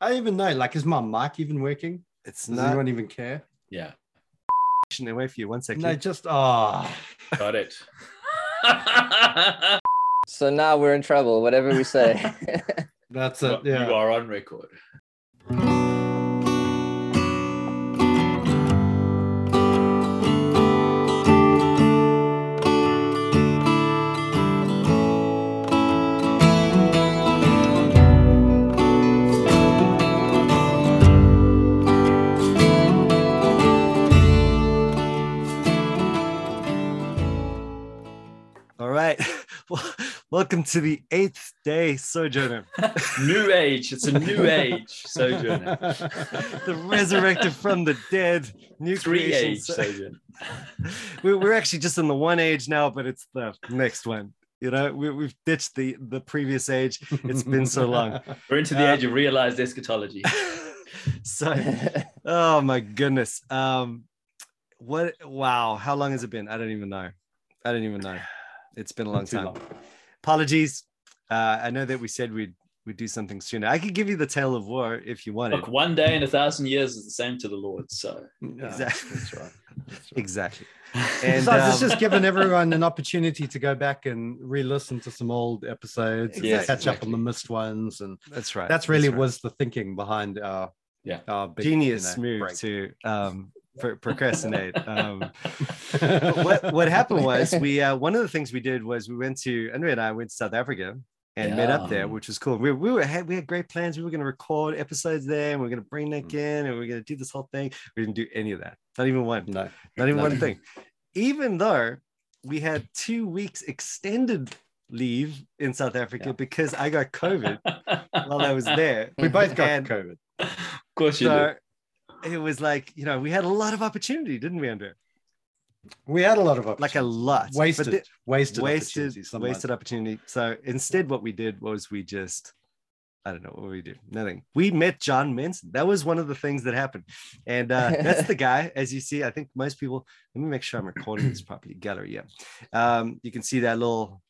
I don't even know. Like, is my mic even working? It's Does not anyone even care? Yeah, away for you. One second. No, just oh. got it. So now we're in trouble, whatever we say. That's it. Yeah. You are on record. Welcome to the eighth day sojourner, New age. It's a new age sojourner. the resurrected from the dead, new Three creation. age So- sojourner. we're, actually just in the one age now, but it's the next one. You know, we, we've ditched the the previous age. It's been so long. We're into the Uh, age of realized eschatology. so, oh my goodness. Um, what? Wow, how long has it been? I don't even know. I don't even know. It's been a long time. long. Apologies. Uh, I know that we said we'd we'd do something sooner. I could give you the tale of war if you wanted. Look, one day in a thousand years is the same to the Lord. So Yeah, Exactly. That's right. That's right. Exactly. And And Besides, it's um, just giving everyone an opportunity to go back and re-listen to some old episodes, and Yes, catch up on the missed ones, and that's right. that's really right. was the thinking behind our Yeah. our big, genius you know, move break. to um, pro- procrastinate. Um, what what happened was we uh, one of the things we did was we went to Andrea and I went to South Africa and met up there, which was cool. We, we were had, we had great plans. We were going to record episodes there, and we are going to bring Nick Mm. in, and we are going to do this whole thing. We didn't do any of that. Not even one. no, Not even No. one thing. Even though we had two weeks extended leave in South Africa Yeah. because I got COVID while I was there. we both got And- COVID. of course you do. So it was like, you know, we had a lot of opportunity, didn't we, Andrew? We had a lot of opportunity. Like a lot. Wasted, the- wasted, wasted, opportunities, some might wasted opportunity. So instead, what we did was we just, I don't know what we did. Nothing. We met John Manson. That was one of the things that happened. And uh, that's the guy, as you see. I think most people, let me make sure I'm recording this properly. Gallery, yeah. Um, you can see that little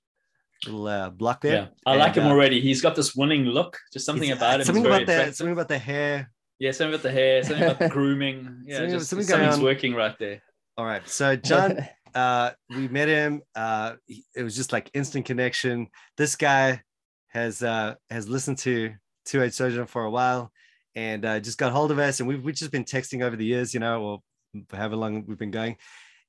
little uh, block there. Yeah, I like him uh, already. He's got this winning look. Just something about him. Something about that. Something about the hair. Yeah, something about the hair. Something about the grooming. Yeah, Something- just something something's on. working right there. All right. So John, uh, we met him. Uh, it was just like instant connection. This guy has uh, has listened to Two Age Sojourner for a while, and uh, just got hold of us. And we've we've just been texting over the years, you know, or however long we've been going,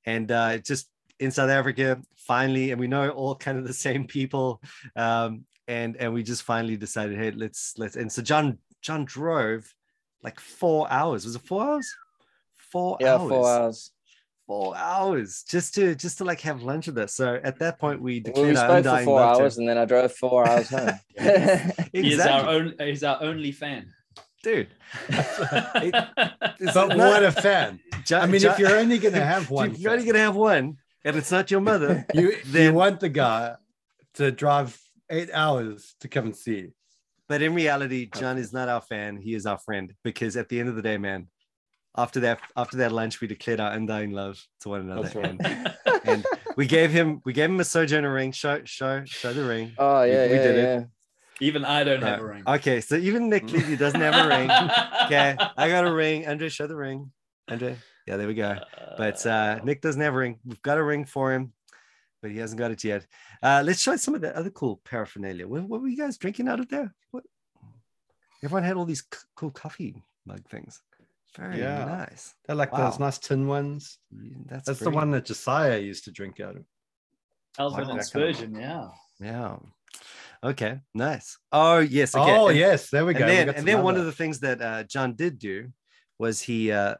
and uh, just in South Africa, finally, and we know all kind of the same people, um, and and we just finally decided, hey, let's let's. And so John John drove like four hours. Was it four hours? Four yeah, hours four hours. four hours just to just to like have lunch with us. So at that point, we Well, declared we our spoke for four love to- hours and then I drove four hours home. He is our Exactly, own. He's our only fan. dude. It's But not- what a fan! Jo- I mean, Jo- if you're only going to have one, if you're only gonna have one, and it's not your mother, you, you want the guy to drive eight hours to come and see you. But in reality, John is not our fan. He is our friend because at the end of the day, man, after that after that lunch, we declared our undying love to one another, That's right. and, and we gave him we gave him a sojourner ring. Show show show the ring. oh yeah, we yeah, did it. yeah. Even I don't No. have a ring. Okay, so even Nick Levy doesn't have a ring. Okay, I got a ring. Andre, show the ring. Andre, yeah, there we go. But uh, Nick doesn't have a ring. We've got a ring for him, but he hasn't got it yet. Uh, let's show some of the other cool paraphernalia. What, what were you guys drinking out of there? What? Everyone had all these c- cool coffee mug things. Very Yeah. nice. They're like Wow. those nice tin ones. Yeah, That's, That's the one that Josiah used to drink out of. Calvin Wow. and Spurgeon. Yeah. Yeah. Okay. Nice. Oh yes. Okay. Oh and- yes, there we go. and then, and then one of the things that uh, John did do was he uh,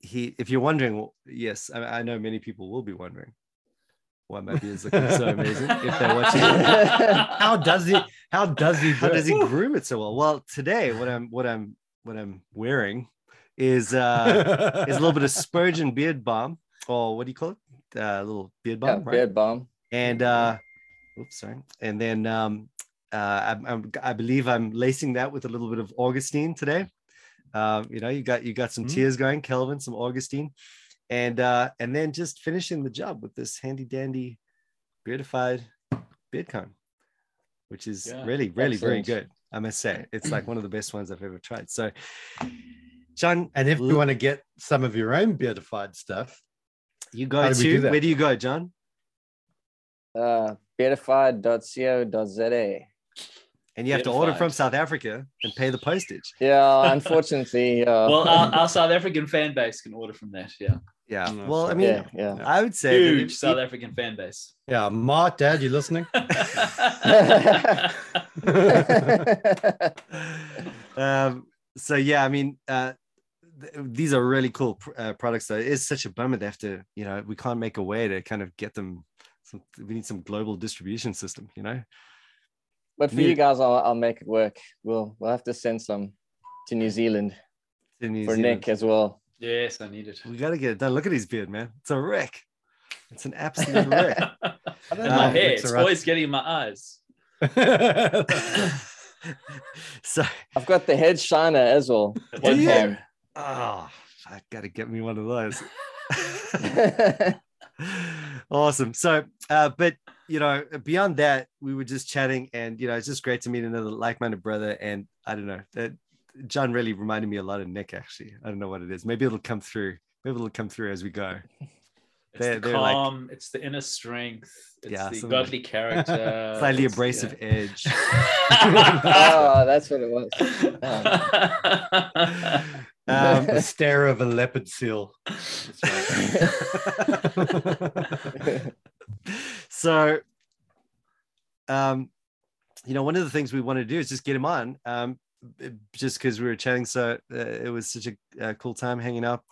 he if you're wondering well, yes I, I know many people will be wondering why my beard's looking so amazing if they're watching how does he? How does he? Do how does he groom it so well well today what i'm what i'm what i'm wearing is uh is a little bit of spurgeon beard balm or what do you call it uh, a little beard balm yeah right beard balm. and uh oops sorry and then um uh I'm, I'm, i believe i'm lacing that with a little bit of augustine today um you know you got you got some Mm. tears going calvin some augustine and uh and then just finishing the job with this handy dandy beardified beard comb which is Yeah. really really very good I must say. It's like one of the best ones I've ever tried. So, John, And if you want to get some of your own beatified stuff, you go How do to that? where do you go, John? uh, beatified.co.za. And you have to order from South Africa and pay the postage. Yeah, unfortunately. Uh, Well, our, our South African fan base can order from that. Yeah, Yeah. No, well, I mean, yeah, yeah. I would say that huge if- South African fan base. yeah, Mark, Dad, you listening? um, so yeah, I mean, uh, th- these are really cool pr- uh, products. Though it is such a bummer they have to, you know, we can't make a way to kind of get them. Some, we need some global distribution system, you know. but for Neat. you guys, I'll, I'll make it work. We'll we'll have to send some to New Zealand to New for Zealand. Nick as well. Yes, I need it. We gotta get it done. Look at his beard, man. It's a wreck. It's an absolute wreck. I don't And my hair, it's it's all right. always getting in my eyes. so, I've got the head shiner as well. Do you? One oh, I gotta get me one of those. awesome. So, uh, but you know, beyond that, we were just chatting, and you know, it's just great to meet another like-minded brother. And I don't know, that John really reminded me a lot of Nick. Actually, I don't know what it is. Maybe it'll come through. Maybe it'll come through as we go. It's They're- the they're like- calm, it's the inner strength, it's Yeah, the some- godly character. Slightly it's- abrasive edge. oh, that's what it was. yeah. Um, the stare of a leopard seal. so um you know one of the things we want to do is just get him on um just because we were chatting so uh, it was such a, uh cool time hanging out.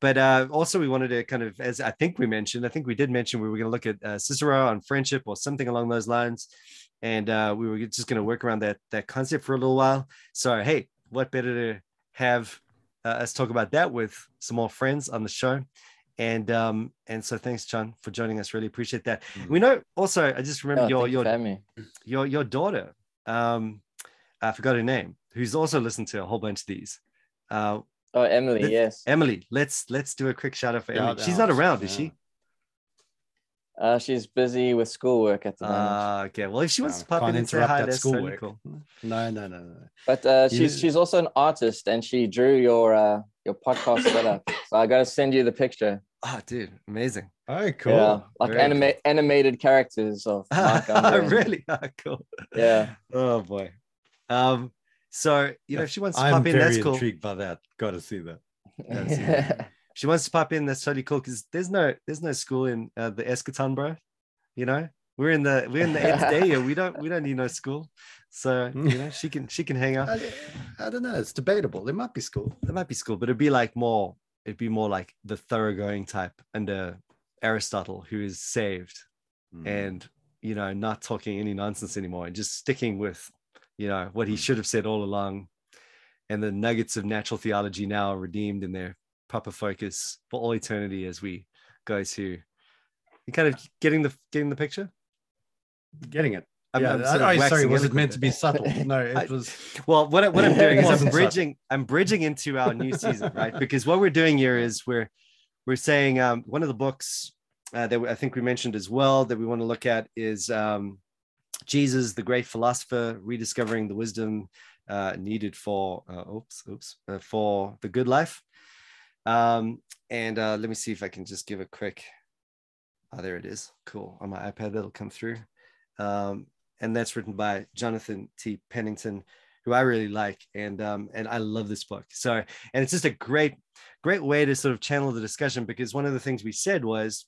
But uh also we wanted to kind of as i think we mentioned i think we did mention we were going to look at uh, cicero on friendship or something along those lines. And uh we were just going to work around that that concept for a little while. So hey what better to have uh, us talk about that with some more friends on the show? And um and so thanks john for joining us. Really appreciate that. Mm. we know also i just remember Oh, your your for having me. your your daughter. Um i forgot her name who's also listened to a whole bunch of these uh Oh, Emily, Let's- yes. emily let's let's do a quick shout out for emily Shout she's not out, around is yeah. she Uh, she's busy with schoolwork at the moment. uh okay well if she wants No, to pop in and say hi that's totally cool No, no, no, no. But uh, she's Yeah. she's also an artist, and she drew your uh, your podcast setup. So I got to send you the picture. oh dude amazing Oh, cool. Yeah, like Very anima- animated characters of Mark Unger really oh, cool Yeah, oh boy um so you know if she wants to I'm pop in that's cool intrigued by that. Got to see that. That's it. she wants to pop in that's totally cool because there's no there's no school in uh, the eschaton bro you know we're in the we're in the eighth day here we don't we don't need no school so you know she can she can hang out I, I don't know. It's debatable. There might be school. there might be school but it'd be like more it'd be more like the thoroughgoing type under aristotle who is saved Mm. and you know not talking any nonsense anymore and just sticking with you know what he should have said all along and the nuggets of natural theology now are redeemed in their proper focus for all eternity as we go to you kind of getting the getting the picture getting it. I'm- yeah. I'm sort of oh, sorry. Was it meant to be subtle? No, it I- was. well what, I- what i'm doing is i'm bridging i'm bridging into our new season right because what we're doing here is we're we're saying um, one of the books uh, that i think we mentioned as well that we want to look at is um, jesus the great philosopher rediscovering the wisdom uh, needed for uh, oops oops uh, for the good life. Um, and uh, let me see if i can just give a quick oh there it is. Cool. On my ipad that'll come through. Um, and that's written by jonathan t. Pennington who I really like, and um, and I love this book. So, and it's just a great, great way to sort of channel the discussion because one of the things we said was,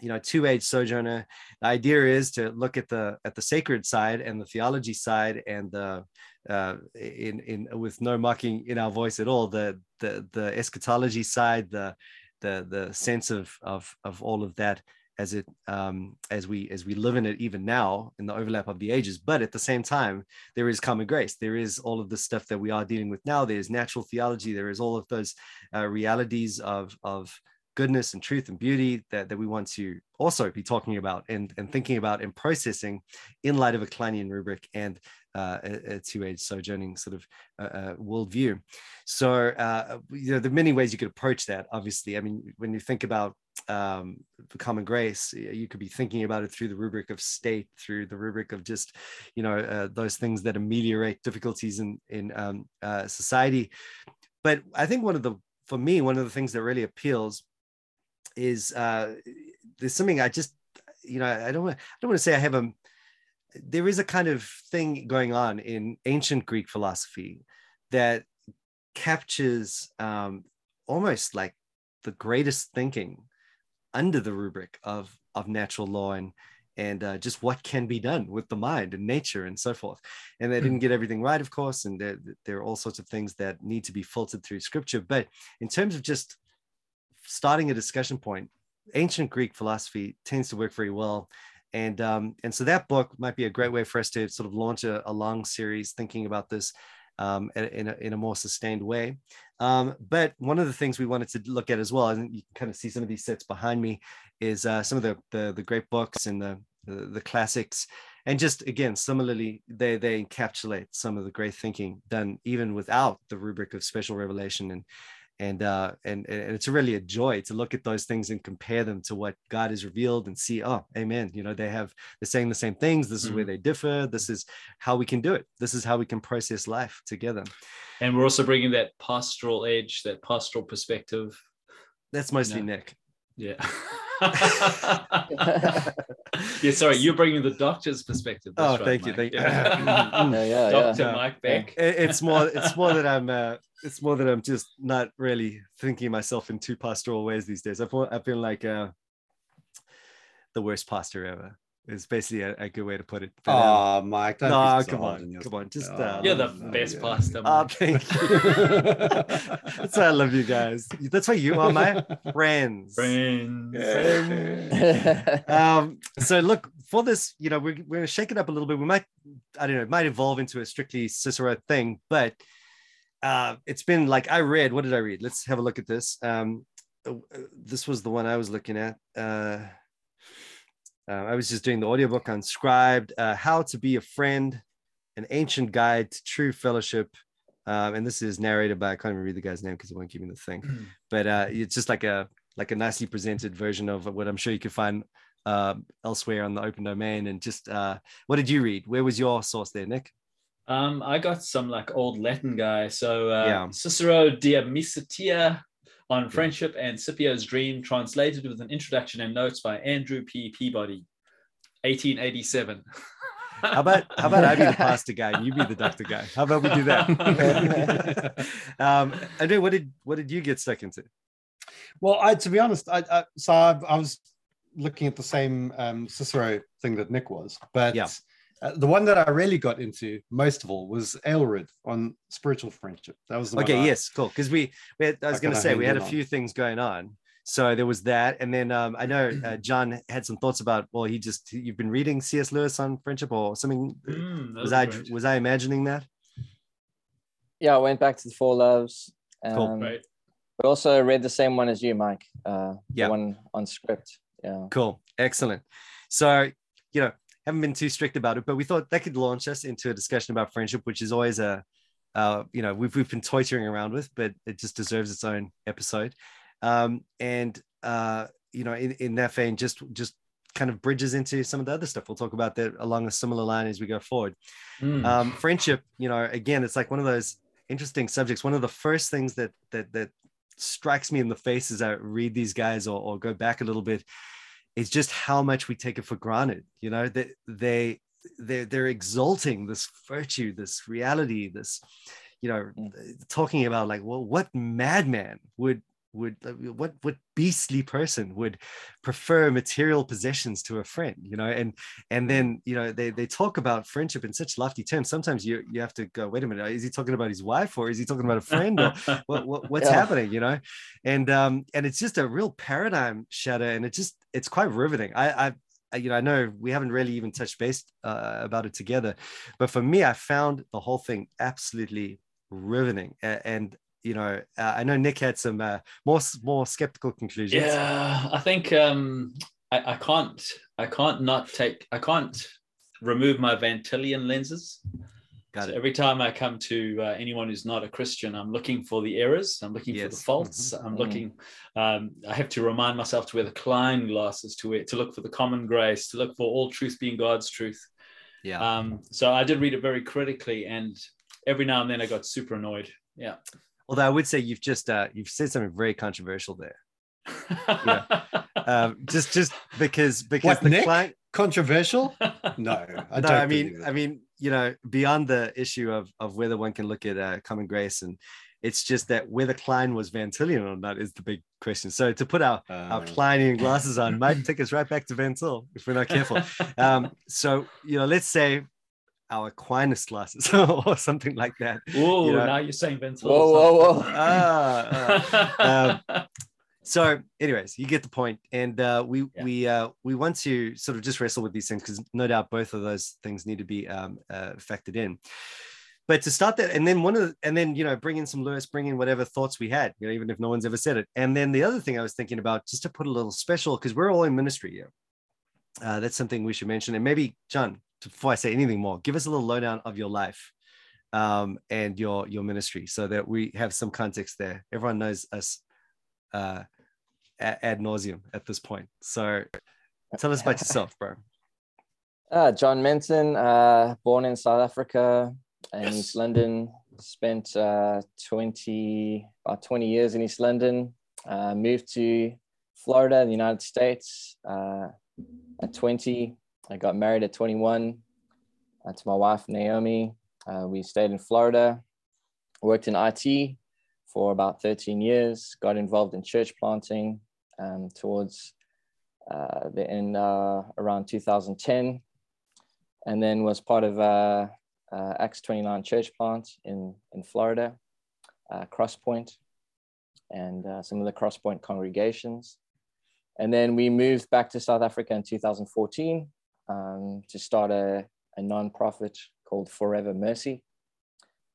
you know, two-age sojourner. The idea is to look at the at the sacred side and the theology side, and the uh, in in with no mocking in our voice at all. The the the eschatology side, the the the sense of of of all of that as it um, as we as we live in it even now in the overlap of the ages but at the same time there is common grace there is all of the stuff that we are dealing with now there's natural theology there is all of those uh, realities of of goodness and truth and beauty that, that we want to also be talking about and, and thinking about and processing in light of a Klinean rubric and uh, a, a two-age sojourning sort of uh, uh, worldview. So, uh, you know, there are many ways you could approach that. Obviously, I mean, when you think about um, common grace. You could be thinking about it through the rubric of state, through the rubric of just, you know, uh, those things that ameliorate difficulties in in um, uh, society. But I think one of the, for me, one of the things that really appeals is uh, there's something I just, you know, I don't want, I don't want to say I have a, there is a kind of thing going on in ancient Greek philosophy that captures um, almost like the greatest thinking under the rubric of of natural law and and uh, just what can be done with the mind and nature and so forth. And they didn't get everything right, of course, and there, there are all sorts of things that need to be filtered through scripture. But in terms of just starting a discussion point, ancient Greek philosophy tends to work very well. And um, and so that book might be a great way for us to sort of launch a, a long series thinking about this um, in, a, in a more sustained way. Um, but one of the things we wanted to look at as well, and you can kind of see some of these sets behind me, is uh, some of the, the, the great books and the, the, classics, and just again, similarly, they they encapsulate some of the great thinking done even without the rubric of special revelation and and uh, and and it's really a joy to look at those things and compare them to what God has revealed and see. Oh, Amen. You know, they have they're saying the same things. This is mm-hmm. where they differ. This is how we can do it. This is how we can process life together. And we're also bringing that pastoral edge, that pastoral perspective. That's mostly you know? Nick. Yeah. yeah, sorry, you're bringing the doctor's perspective. That's oh, right, thank Mike. you, thank you. yeah, yeah, Doctor yeah. Mike Beck. It's more, it's more that I'm, uh, it's more that I'm just not really thinking myself in two pastoral ways these days. I've, I've been like uh, the worst pastor ever is basically a, a, good way to put it. But, oh, um, Mike, no, come on, come on, just uh, you're the best yeah. pastor. Oh, thank you. That's why I love you guys. That's why you are my friends. Friends. friends. um, so look for this. You know, we're we're gonna shake it up a little bit. We might, I don't know, it might evolve into a strictly Cicero thing, but uh, it's been like I read. What did I read? Let's have a look at this. Um, uh, this was the one I was looking at. Uh, uh, I was just doing the audiobook on Scribd, uh, How to Be a Friend, an ancient guide to true fellowship. Um, and this is narrated by I can't even read the guy's name because it won't give me the thing. Mm. But uh, it's just like a like a nicely presented version of what I'm sure you could find uh, elsewhere on the open domain. And just uh, what did you read? Where was your source there, Nick? Um, I got some like old Latin guy. So uh, yeah. Cicero de Amicitia on Friendship and Scipio's Dream, translated with an introduction and notes by Andrew P. Peabody, 1887. how about how about I be the pastor guy and you be the doctor guy? How about we do that? um, Andrew, what did what did you get stuck into? Well, I to be honest, I, I so I, I, was looking at the same um, Cicero thing that Nick was, but yeah. Uh, the one that I really got into most of all was Aelred on spiritual friendship. That was the okay. I, yes, cool. Because we, we had, I was going to say we had a few on. things going on. So there was that, and then um, I know uh, John had some thoughts about. Well, he just you've been reading C.S. Lewis on friendship or something. Mm, was I great. was I imagining that? Yeah, I went back to the Four Loves. Um, cool. Right. But also read the same one as you, Mike. Uh, yeah. The one on Scribd. Yeah. Cool. Excellent. So you know, haven't been too strict about it, but we thought that could launch us into a discussion about friendship, which is always a, uh, you know, we've, we've been toying around with, but it just deserves its own episode. Um, and, uh, you know, in, in that vein, just, just kind of bridges into some of the other stuff. We'll talk about that along a similar line as we go forward. Mm. Um, friendship, you know, again, it's like one of those interesting subjects. One of the first things that, that, that strikes me in the face as I read these guys or, or go back a little bit it's just how much we take it for granted you know that they, they they're, they're exalting this virtue this reality this you know mm. talking about like well what madman would would uh, what what beastly person would prefer material possessions to a friend you know and and then you know they they talk about friendship in such lofty terms sometimes you you have to go wait a minute is he talking about his wife or is he talking about a friend or what, what, what's yeah. happening you know and um and it's just a real paradigm shatter and it just it's quite riveting i i you know, I know we haven't really even touched base uh, about it together, but for me, I found the whole thing absolutely riveting. And you know, uh, I know Nick had some uh, more more skeptical conclusions. Yeah, I think um, I, I can't I can't not take I can't remove my Van Tillian lenses. Got so it. every time I come to uh, anyone who's not a Christian, I'm looking for the errors. I'm looking yes. for the faults. Mm-hmm. I'm mm-hmm. looking. Um, I have to remind myself to wear the Kline glasses, to wear, to look for the common grace, to look for all truth being God's truth. Yeah. Um, so I did read it very critically, and every now and then I got super annoyed. Yeah. Although I would say you've just uh, you've said something very controversial there. yeah. Um, just just because because what, the Nick? Kline controversial? No, I no. I mean, I mean, you know, beyond the issue of of whether one can look at uh, common grace and it's just that whether Kline was Van Tillian or not is the big question. So to put our, uh, our Klinean glasses on might take us right back to Van Til if we're not careful. Um, so, you know, let's say our Aquinas glasses or something like that. Oh, you know. now you're saying Van Til. Whoa, whoa, whoa. Ah, um, so anyways you get the point. And uh, we yeah. we uh, we want to sort of just wrestle with these things because no doubt both of those things need to be um, uh, factored in. But to start that and then one of the, and then you know bring in some lewis bring in whatever thoughts we had you know even if no one's ever said it. And then the other thing i was thinking about just to put a little special because we're all in ministry here. Uh, that's something we should mention. And maybe john before i say anything more give us a little lowdown of your life um, and your your ministry so that we have some context there. Everyone knows us uh, ad nauseum at this point so tell us about yourself bro uh, john menton uh, born in south africa in yes. East London. Spent uh, 20, about 20 years in East London. Uh, moved to Florida, the United States uh, at 20. I got married at 21 uh, to my wife, Naomi. Uh, we stayed in Florida, worked in IT for about 13 years, got involved in church planting um, towards uh, the end around 2010, and then was part of uh, Acts 29 church plant in, in Florida, uh, Crosspoint, and uh, some of the Crosspoint congregations. And then we moved back to South Africa in 2014 um, to start a, a nonprofit called Forever Mercy.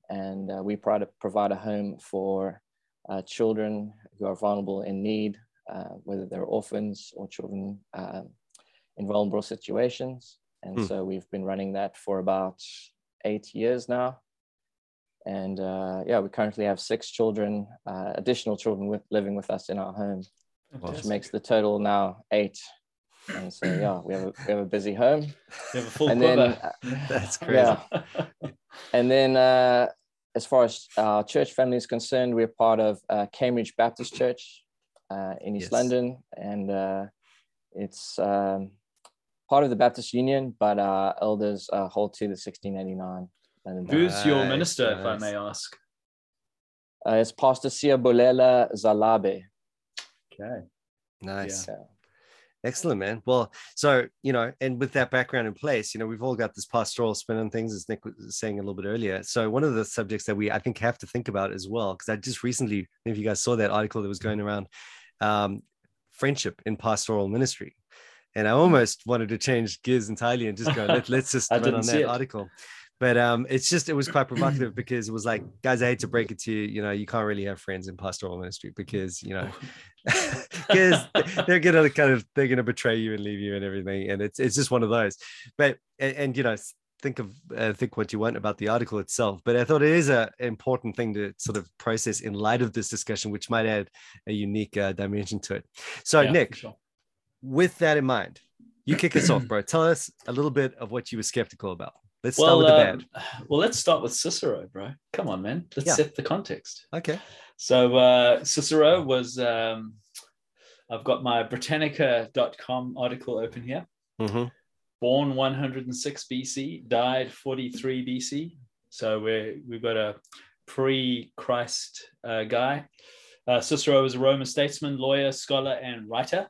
And uh, we provide a, provide a home for uh, children who are vulnerable in need, uh, whether they're orphans or children um, in vulnerable situations. And mm. so we've been running that for about eight years now. And uh, yeah, we currently have six children, uh, additional children with, living with us in our home, which makes the total now eight. And so yeah, we have a, we have a busy home. You have a full and then, uh, That's crazy. Yeah. and then uh, as far as our church family is concerned, we're part of uh, Cambridge Baptist Church uh, in East yes. London, and uh, it's um, part of the Baptist Union, but uh, elders uh, hold to the 1689. Who's your minister, nice. if I may ask? Uh, it's Pastor Siyabulela Zalabe. Okay. Nice. Yeah. Excellent, man. Well, so, you know, and with that background in place, you know, we've all got this pastoral spin on things, as Nick was saying a little bit earlier. So, one of the subjects that we, I think, have to think about as well, because I just recently, if you guys saw that article that was going around, um, friendship in pastoral ministry and I almost wanted to change gears entirely and just go, Let, us just run on that article. But um, it's just it was quite provocative because it was like, guys, I hate to break it to you, you know, you can't really have friends in pastoral ministry because you know, because they're gonna kind of they're gonna betray you and leave you and everything, and it's it's just one of those. But and, and you know, think of uh, think what you want about the article itself but i thought it is a important thing to sort of process in light of this discussion which might add a unique uh, dimension to it so yeah, nick sure with that in mind, you kick us off, bro. Tell us a little bit of what you were skeptical about. Let's well, start with the bad. Um, well, let's start with Cicero, bro. Come on, man. Let's yeah. set the context. Okay. So uh, Cicero was, um, I've got my Britannica.com article open here. Mm-hmm. Born 106 BC, died 43 BC. So we're, we've got a pre-Christ uh, guy. Uh, Cicero was a Roman statesman, lawyer, scholar, and writer.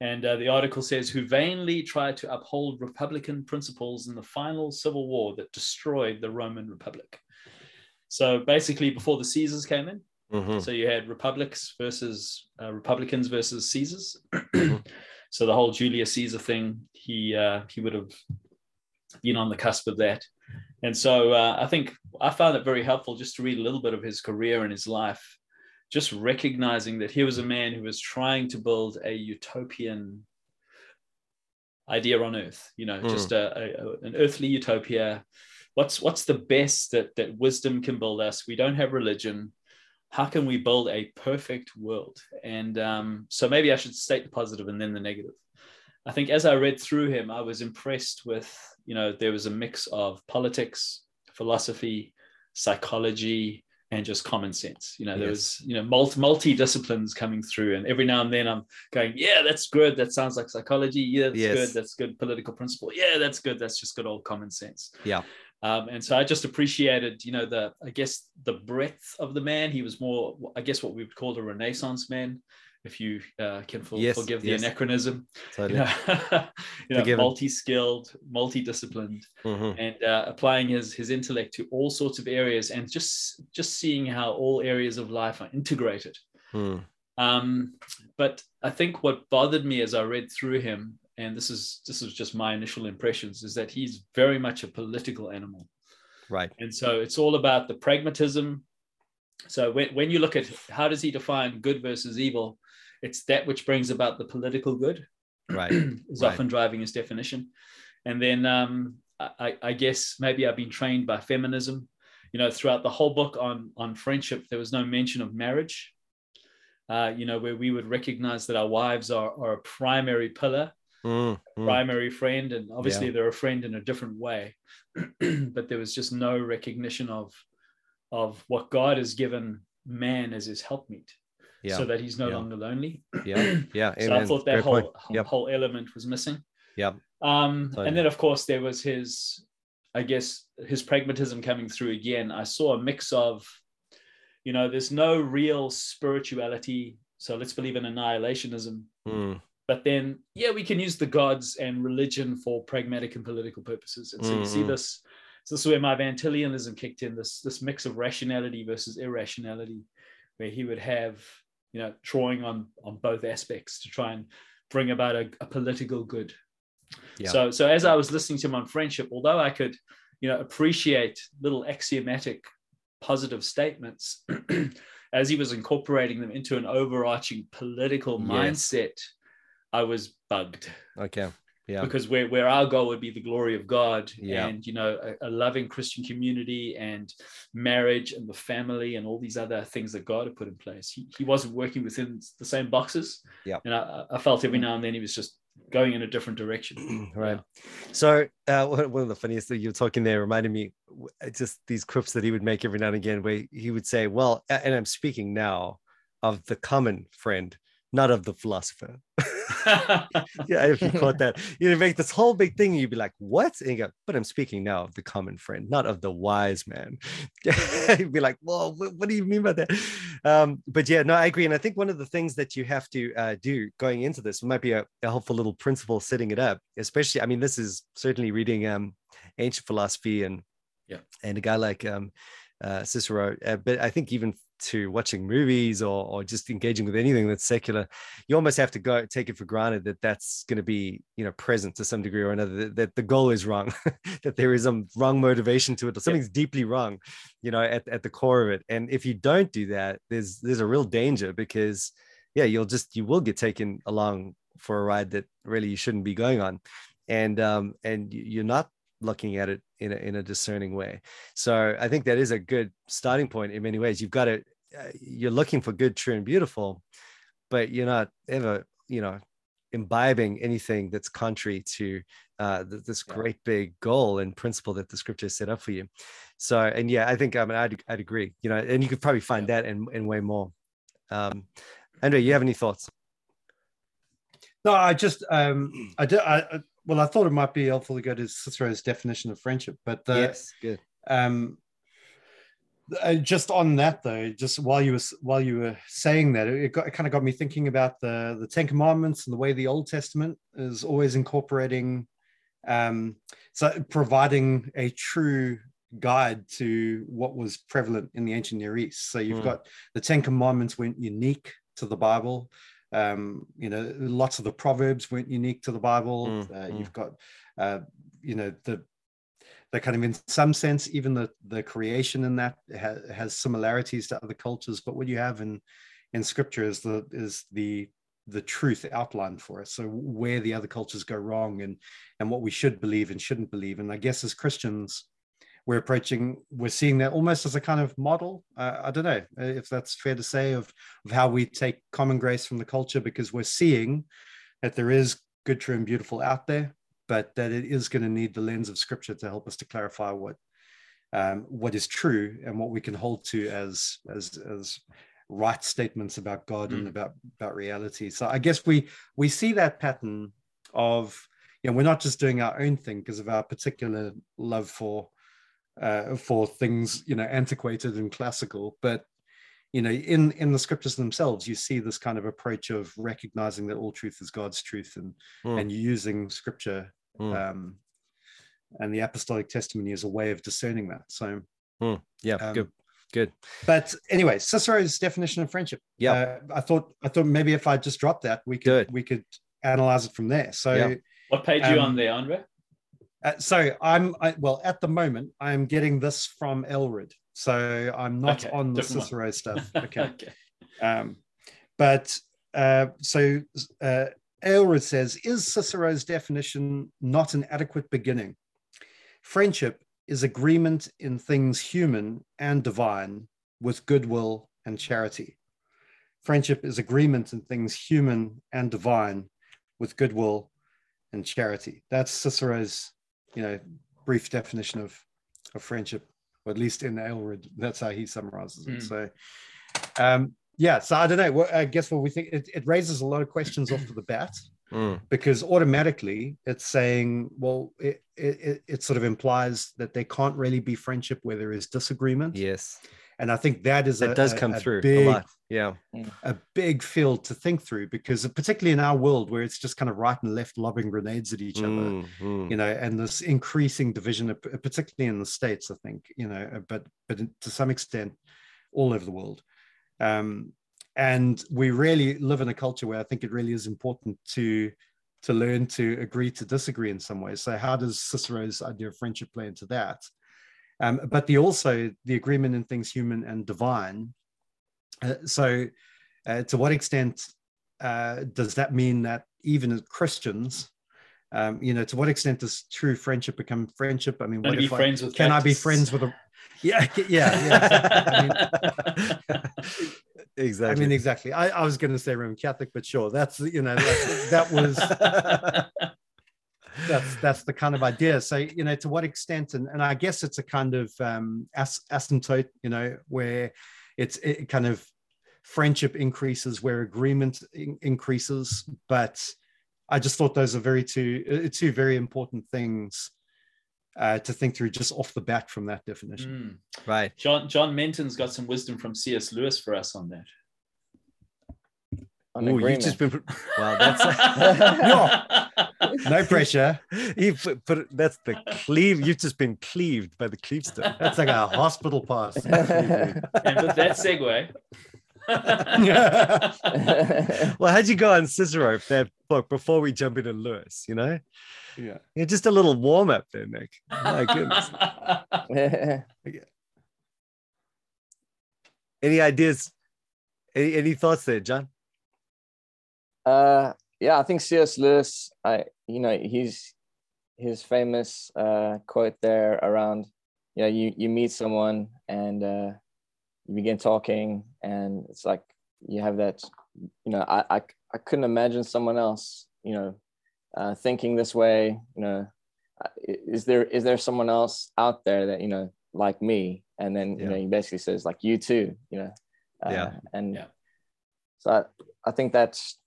And uh, the article says, who vainly tried to uphold Republican principles in the final civil war that destroyed the Roman Republic. So basically, before the Caesars came in, mm-hmm. so you had republics versus uh, Republicans versus Caesars. Mm-hmm. so the whole Julius Caesar thing, he uh, he would have been on the cusp of that. And so uh, I think I found it very helpful just to read a little bit of his career and his life just recognizing that he was a man who was trying to build a utopian idea on earth you know mm. just a, a, an earthly utopia what's what's the best that that wisdom can build us? We don't have religion. How can we build a perfect world? And um, so maybe I should state the positive and then the negative. I think as I read through him, I was impressed with, you know, there was a mix of politics, philosophy, psychology, and just common sense. You know, yes. there was, you know, multi multi disciplines coming through, and every now and then I'm going, yeah, that's good. That sounds like psychology. Yeah, that's yes. good. That's good political principle. Yeah, that's good. That's just good old common sense. Yeah. Um, and so I just appreciated, you know, the I guess the breadth of the man. He was more, I guess, what we would call a Renaissance man if you uh, can for, yes, forgive the yes. anachronism. Totally. You know, you know multi-skilled, multi-disciplined, mm-hmm. and uh, applying his his intellect to all sorts of areas, and just just seeing how all areas of life are integrated. Mm. Um, but I think what bothered me as I read through him, and this is this is just my initial impressions, is that he's very much a political animal. Right. And so it's all about the pragmatism. So when, when you look at how does he define good versus evil, it's that which brings about the political good. Right. is right. often driving his definition. And then um, I, I, guess maybe i've been trained by feminism. You know throughout the whole book on on friendship there was no mention of marriage. Uh, you know where we would recognize that our wives are, are a primary pillar mm, mm. primary friend and obviously yeah. they're a friend in a different way. But there was just no recognition of of what god has given man as his helpmeet yeah. so that he's no yeah. longer lonely. Yeah, yeah. so I thought that Great whole yep. whole element was missing. Yeah. Um, totally. and then of course there was his, I guess his pragmatism coming through again. I saw a mix of, you know, there's no real spirituality. So let's believe in annihilationism. Mm. But then, yeah, we can use the gods and religion for pragmatic and political purposes. And so mm-hmm. you see mm-hmm. this. So this is where my Van Tillianism kicked in. This this mix of rationality versus irrationality, where he would have you know, drawing on on both aspects to try and bring about a, a political good. Yeah. So so as I was listening to him on friendship, although I could, you know, appreciate little axiomatic positive statements, as he was incorporating them into an overarching political yes. mindset, I was bugged. Okay yeah. Because where, where our goal would be the glory of god yeah. and you know a, a, loving christian community and marriage and the family and all these other things that god had put in place. He, he wasn't working within the same boxes. Yeah. And I, I felt every now and then he was just going in a different direction. Right. So uh, one of the funniest things you were talking there reminded me just these quips that he would make every now and again where he would say well and i'm speaking now of the common friend not of the philosopher yeah, if you caught that, you'd make this whole big thing. You'd be like, "What?" And you go, "But I'm speaking now of the common friend, not of the wise man." you'd be like, "Whoa, what, what, do you mean by that?" Um, but yeah, no, I agree. And I think one of the things that you have to uh, do going into this might be a, a, helpful little principle setting it up. Especially, I mean, this is certainly reading um, ancient philosophy and yeah, and a guy like um, uh, Cicero. Uh, but I think even to watching movies or, or just engaging with anything that's secular, you almost have to go take it for granted that that's going to be, you know, present to some degree or another, that, that the goal is wrong, that there is some wrong motivation to it, or something's yeah. deeply wrong, you know, at, at the core of it. And if you don't do that, there's, there's a real danger because yeah, you'll just, you will get taken along for a ride that really you shouldn't be going on. And, um, and you're not looking at it in a, in a discerning way. So I think that is a good starting point in many ways. You've got to, uh, you're looking for good, true, and beautiful, but you're not ever, you know, imbibing anything that's contrary to uh, this great big goal and principle that the scripture set up for you. So, and yeah, I think I mean I'd, I'd agree. You know, and you could probably find yeah. that and, and way more. Um, Andre, you have any thoughts? No, I just um, I did I well, I thought it might be helpful to go to Cicero's definition of friendship, but uh, yes, good. Um, uh, just on that though, just while you were while you were saying that, it, got, it kind of got me thinking about the the Ten Commandments and the way the Old Testament is always incorporating, um, so providing a true guide to what was prevalent in the ancient Near East. So you've mm. got the Ten Commandments went unique to the Bible. Um, you know, lots of the proverbs weren't unique to the Bible. Mm, uh, mm. You've got, uh, you know, the the kind of in some sense, even the the creation in that ha- has similarities to other cultures. But what you have in in Scripture is the is the the truth outlined for us. So where the other cultures go wrong and and what we should believe and shouldn't believe. And I guess as Christians, we're approaching we're seeing that almost as a kind of model uh, i don't know if that's fair to say of, of how we take common grace from the culture because we're seeing that there is good true and beautiful out there but that it is going to need the lens of scripture to help us to clarify what um, what is true and what we can hold to as as as right statements about god mm. and about about reality so i guess we we see that pattern of you know we're not just doing our own thing because of our particular love for uh, for things you know antiquated and classical but you know in in the scriptures themselves you see this kind of approach of recognizing that all truth is god's truth and mm. and using scripture mm. um and the apostolic testimony is a way of discerning that so mm. yeah um, good good but anyway cicero's definition of friendship yeah uh, i thought i thought maybe if i just dropped that we could good. we could analyze it from there so yeah. what page um, you on there andre uh, so I'm I, well at the moment. I'm getting this from Aelred, so I'm not okay, on the Cicero one. stuff. Okay. okay. Um, but uh, so uh, Aelred says, is Cicero's definition not an adequate beginning? Friendship is agreement in things human and divine with goodwill and charity. Friendship is agreement in things human and divine with goodwill and charity. That's Cicero's you know, brief definition of, of friendship, or at least in Aelred, that's how he summarizes it. Mm. So, um, yeah, so I don't know. I guess what we think it, it raises a lot of questions off the bat mm. because automatically it's saying, well, it, it, it sort of implies that there can't really be friendship where there is disagreement. Yes and I think that is that a, does come a, through big, a lot. Yeah, a big field to think through because particularly in our world where it's just kind of right and left lobbing grenades at each mm, other, mm. you know, and this increasing division, particularly in the states, I think, you know, but but to some extent, all over the world. Um, and we really live in a culture where I think it really is important to to learn to agree to disagree in some ways. So how does Cicero's idea of friendship play into that? Um, but the also the agreement in things human and divine. Uh, so, uh, to what extent uh, does that mean that even as Christians, um, you know, to what extent does true friendship become friendship? I mean, what if I, can I be friends with a? Yeah, yeah, yeah. I mean, exactly. I mean, exactly. I, I was going to say Roman Catholic, but sure, that's you know that, that was that's that's the kind of idea. So you know to what extent and, and i guess it's a kind of um asymptote you know where it's it kind of friendship increases where agreement in- increases but i just thought those are very two uh, two very important things uh, to think through just off the bat from that definition. Mm. right. John john menton's got some wisdom from cs lewis for us on that Ooh, you've just been well. That's no, no pressure. You put, put that's the cleave. You've just been cleaved by the cleavestone. That's like a hospital pass. and with that segue. well, how'd you go on Cicero that book before we jump into Lewis? You know, yeah, yeah, just a little warm up there, Nick. My goodness. any ideas? Any, any thoughts there, John? Uh, yeah, I think C.S. Lewis. I you know he's his famous uh, quote there around. You know, you you meet someone and uh, you begin talking, and it's like you have that. You know, I I, I couldn't imagine someone else. You know, uh, thinking this way. You know, uh, is there is there someone else out there that you know like me? And then you yeah. know he basically says like you too. You know, uh, yeah, and yeah. so I, I think that's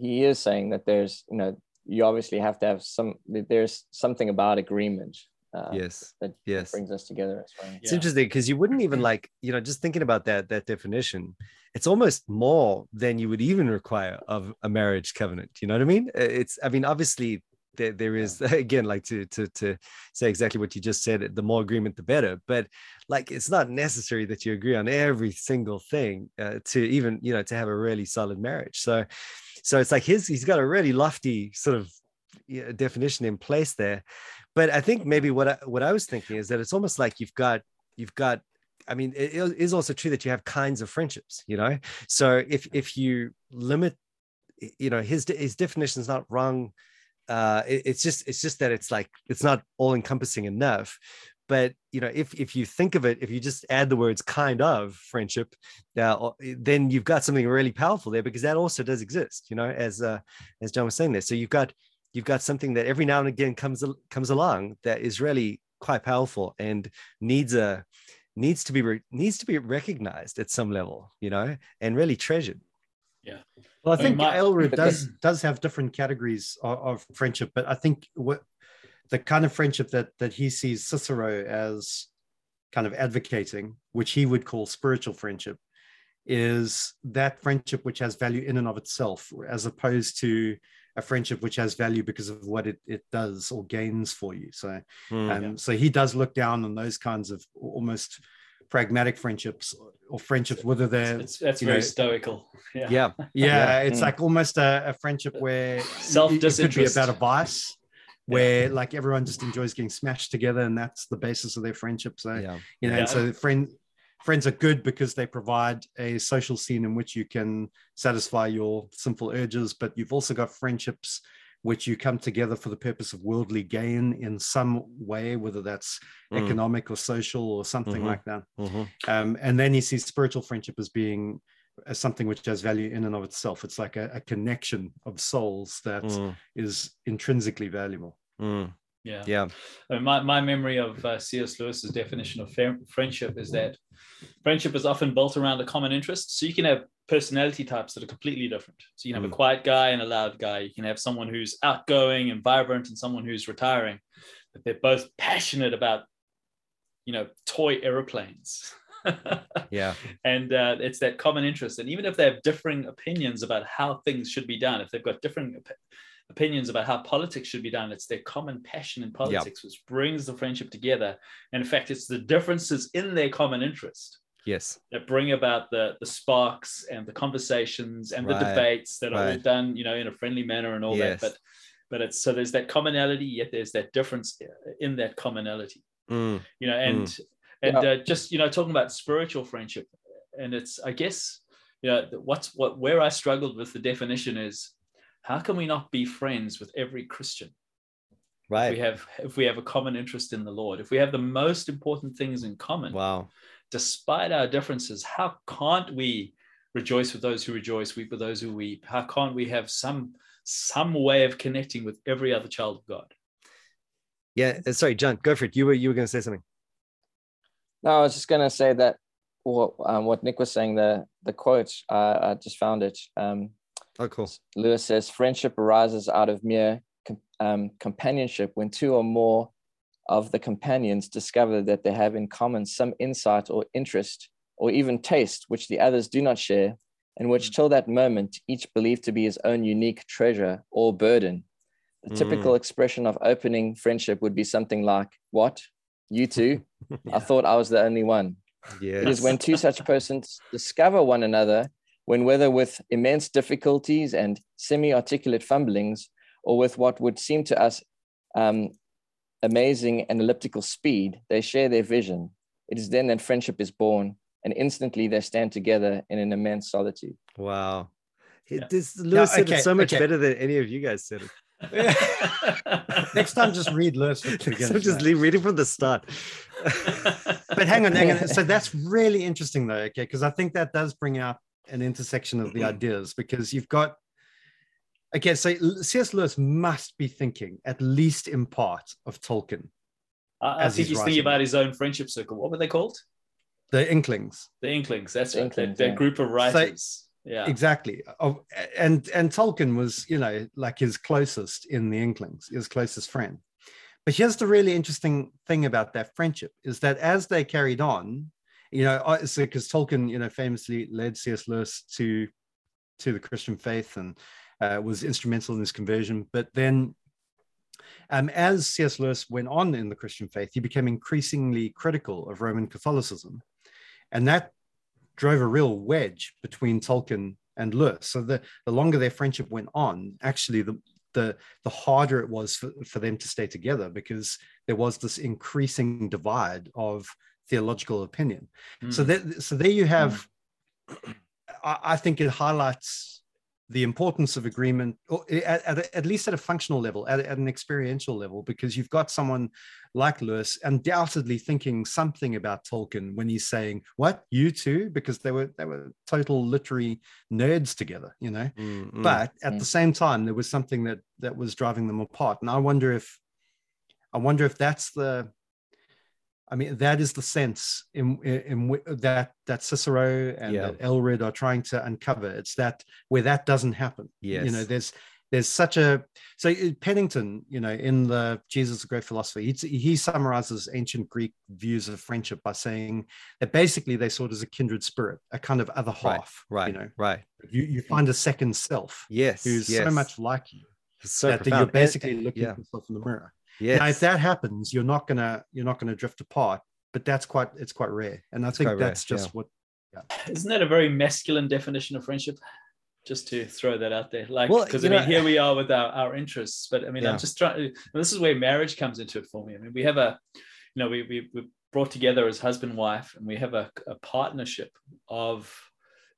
he is saying that there's you know you obviously have to have some there's something about agreement uh, yes. that yes. brings us together it's yeah. interesting because you wouldn't even like you know just thinking about that that definition it's almost more than you would even require of a marriage covenant. You know what i mean? It's i mean obviously there, there is again like to to to say exactly what you just said the more agreement the better. But like it's not necessary that you agree on every single thing uh, to even you know to have a really solid marriage. So so it's like his he's got a really lofty sort of definition in place there but i think maybe what I, what i was thinking is that it's almost like you've got you've got I mean, it is also true that you have kinds of friendships, you know. So if if you limit, you know, his his definition is not wrong uh, it, it's just it's just that it's like it's not all encompassing enough but you know if if you think of it if you just add the words kind of friendship uh, then you've got something really powerful there because that also does exist you know as uh, as john was saying there. So you've got you've got something that every now and again comes comes along that is really quite powerful and needs a needs to be re- needs to be recognized at some level you know and really treasured. Yeah. Well i, I think mean, my, Aelred does does have different categories of, of friendship but i think what the kind of friendship that that he sees Cicero as kind of advocating, which he would call spiritual friendship, is that friendship which has value in and of itself, as opposed to a friendship which has value because of what it, it does or gains for you. So, mm, um, yeah. so he does look down on those kinds of almost pragmatic friendships or friendships, whether they're it's, that's very know, stoical. Yeah, yeah, yeah, yeah. it's mm. like almost a, a friendship where self disinterest could be about a vice where like everyone just enjoys getting smashed together and that's the basis of their friendship so yeah. you know yeah. so friend friends are good because they provide a social scene in which you can satisfy your sinful urges but you've also got friendships which you come together for the purpose of worldly gain in some way whether that's mm. economic or social or something mm-hmm. like that mm-hmm. um, and then you see spiritual friendship as being as something which has value in and of itself. It's like a, a connection of souls that mm. is intrinsically valuable. Mm. Yeah. Yeah. I mean, my, my memory of uh, C.S. Lewis's definition of friendship is that friendship is often built around a common interest. So you can have personality types that are completely different. So you can have mm. a quiet guy and a loud guy. You can have someone who's outgoing and vibrant and someone who's retiring. But they're both passionate about, you know, toy aeroplanes. yeah. And uh, it's that common interest. And even if they have differing opinions about how things should be done, if they've got different op- opinions about how politics should be done, it's their common passion in politics which brings the friendship together. And in fact, it's the differences in their common interest. Yes. That bring about the the sparks and the conversations and right. the debates that right. are all done, you know, in a friendly manner and all yes. that. But but it's so there's that commonality, yet there's that difference in that commonality. Mm. You know, and mm and yeah. uh, just you know talking about spiritual friendship and it's i guess you know what's what where i struggled with the definition is how can we not be friends with every christian? Right if we have if we have a common interest in the lord if we have the most important things in common wow. despite our differences how can't we rejoice with those who rejoice weep with those who weep? How can't we have some some way of connecting with every other child of god? Yeah uh, sorry john go for it. You were you were going to say something no, I was just going to say that what um, what Nick was saying, the the quote, uh, I just found it. Um, oh, cool. Lewis says, "Friendship arises out of mere com- um, companionship when two or more of the companions discover that they have in common some insight or interest or even taste which the others do not share, and which, mm. till that moment, each believed to be his own unique treasure or burden." The mm. typical expression of opening friendship would be something like, "What? You too? Yeah. I thought I was the only one. Yes. It is when two such persons discover one another, when whether with immense difficulties and semi articulate fumblings, or with what would seem to us um, amazing and elliptical speed, they share their vision. It is then that friendship is born, and instantly they stand together in an immense solitude. Wow. Yeah. This Lewis no, okay, said it so much okay. better than any of you guys said it. Next time, just read Lewis. So just leave reading from the start. but hang on, hang on. So that's really interesting, though. Okay, because I think that does bring out an intersection of the mm-hmm. ideas because you've got. Okay, so C.S. Lewis must be thinking, at least in part, of Tolkien. I, I think he's, he's thinking about his own friendship circle. What were they called? The Inklings. The Inklings. That's right. Inklings, that, yeah. that, group of writers. So, yeah. Exactly. Of and and tolkien was you know like his closest in the inklings his closest friend. But here's the really interesting thing about that friendship is that as they carried on you know so because tolkien you know famously led cs lewis to to the christian faith and uh, was instrumental in his conversion. But then um, as cs lewis went on in the christian faith he became increasingly critical of roman catholicism. And that drove a real wedge between Tolkien and Lewis. So the, the longer their friendship went on, actually the the the harder it was for, for them to stay together because there was this increasing divide of theological opinion. Mm. So that so there you have mm. I, I think it highlights the importance of agreement, or at, at, at least at a functional level, at, at, an experiential level, because you've got someone like Lewis undoubtedly thinking something about Tolkien when he's saying, "What you too?" Because they were they were total literary nerds together, you know. Mm-hmm. But at mm-hmm. the same time, there was something that that was driving them apart, and I wonder if, I wonder if that's the I mean, that is the sense in, in, in that that Cicero and yeah. that Aelred are trying to uncover. It's that where that doesn't happen. Yes. You know, there's there's such a so uh, Pennington, you know, in the Jesus the Great Philosopher, he, he summarizes ancient Greek views of friendship by saying that basically they saw it as a kindred spirit, a kind of other half. Right. You know, right. You you find a second self. Yes. Who's yes. so much like you. So that, that you're basically looking yeah. at yourself in the mirror. Yeah. Now, if that happens, you're not gonna you're not gonna drift apart. But that's quite it's quite rare, and I it's think that's rare, just yeah. what. Yeah. Isn't that a very masculine definition of friendship? Just to throw that out there, like because well, I mean, know, here we are with our, our interests, but I mean, yeah. I'm just trying. This is where marriage comes into it for me. I mean, we have a, you know, we we we're brought together as husband wife, and we have a, a partnership of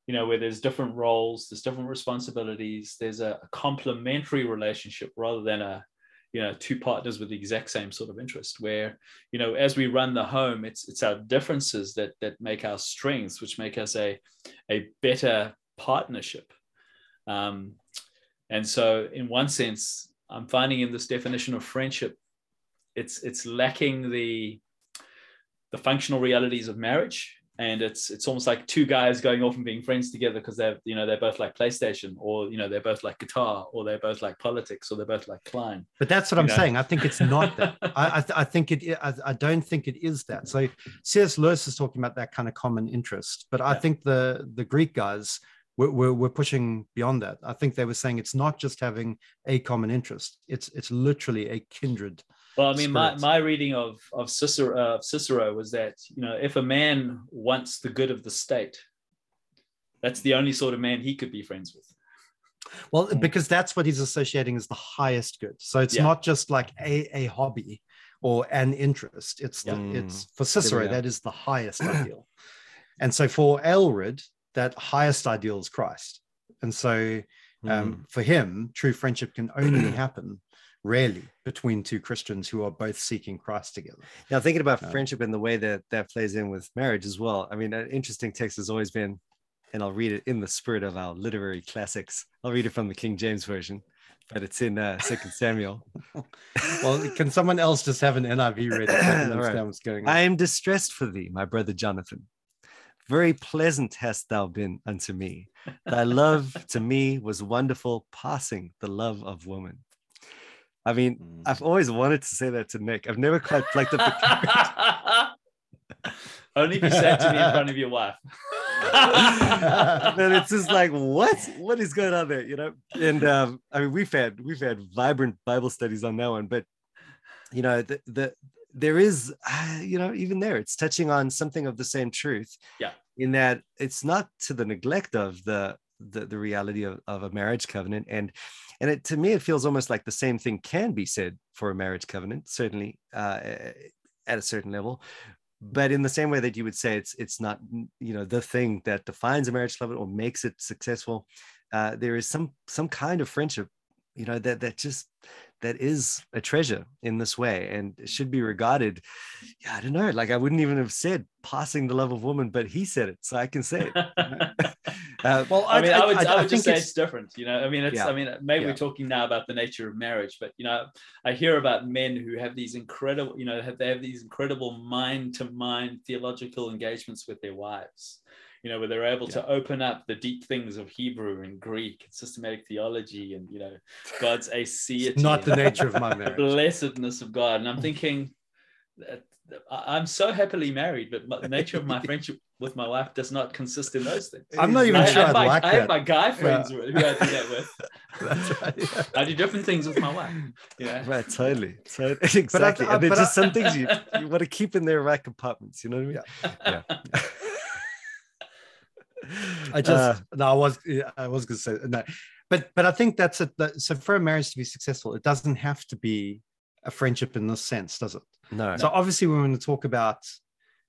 you know, where there's different roles, there's different responsibilities, there's a, a complementary relationship rather than a, you know two partners with the exact same sort of interest where you know as we run the home it's it's our differences that that make our strengths which make us a a better partnership. Um, and so in one sense i'm finding in this definition of friendship it's it's lacking the the functional realities of marriage and it's it's almost like two guys going off and being friends together because they're you know they're both like PlayStation or you know they're both like guitar or they're both like politics or they're both like Kline. But that's what I'm know? saying. I think it's not that. I I, th- I, think it. I, I, don't think it is that. So C.S. Lewis is talking about that kind of common interest, but I think the the Greek guys were, were, were pushing beyond that. I think they were saying it's not just having a common interest. It's it's literally a kindred well, I mean, my, my reading of of Cicero, uh, Cicero was that you know if a man wants the good of the state, that's the only sort of man he could be friends with. Well, because that's what he's associating as the highest good. So it's yeah. not just like a, a hobby or an interest. It's the, it's for Cicero that is the highest ideal, and so for Aelred, that highest ideal is Christ. And so um, mm. for him, true friendship can only happen rarely between two Christians who are both seeking Christ together. Now, thinking about um, friendship and the way that that plays in with marriage as well. I mean, an interesting text has always been, and I'll read it in the spirit of our literary classics. I'll read it from the King James version, but it's in uh, Second Samuel. well, can someone else just have an NIV read? understand right. what's going on. I am distressed for thee, my brother Jonathan. Very pleasant hast thou been unto me. Thy love to me was wonderful, passing the love of woman. I mean, mm. I've always wanted to say that to Nick. I've never quite plucked up the Only if you say it to me in front of your wife. then it's just like, what? What is going on there? You know? And um, I mean, we've had we've had vibrant Bible studies on that one, but you know, the the there is, uh, you know, even there, it's touching on something of the same truth. Yeah. In that it's not to the neglect of the the, the reality of, of a marriage covenant. And and it, to me it feels almost like the same thing can be said for a marriage covenant certainly uh, at a certain level. But in the same way that you would say it's it's not you know the thing that defines a marriage covenant or makes it successful uh, there is some some kind of friendship you know that that just that is a treasure in this way and should be regarded yeah i don't know like i wouldn't even have said passing the love of woman but he said it so i can say it Uh, well, I, I mean, I, would, I, I would just say it's, it's, different. You know, I mean, it's. Yeah. I mean, maybe yeah. we're talking now about the nature of marriage, but you know, I hear about men who have these incredible, you know, have, they have these incredible mind-to-mind theological engagements with their wives. You know, where they're able yeah. to open up the deep things of Hebrew and Greek and systematic theology, and you know, God's aseity. not the nature of my marriage. blessedness of God, and I'm thinking. I'm so happily married, but the nature of my friendship with my wife does not consist in those things. I'm not even I sure I'd my, like I that. have my guy friends yeah. who I do that with. That's right. Yeah. I do different things with my wife. Yeah. Right. Totally. So, exactly. I, and there's just some things you, you want to keep in their rack compartments. You know what I mean? Yeah. yeah. I just uh, no, I was I was gonna say no, but but I think that's a that, so for a marriage to be successful, it doesn't have to be a friendship in this sense, does it? No. So obviously, we're going to talk about,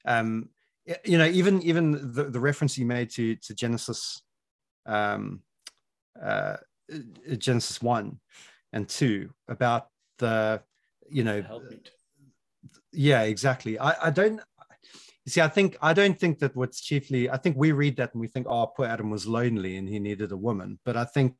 um, you know, even even the, the reference you made to to Genesis, um, uh, Genesis one and two about the you know yeah exactly I, I don't see i think i don't think that what's chiefly i think we read that and we think oh poor adam was lonely and he needed a woman but i think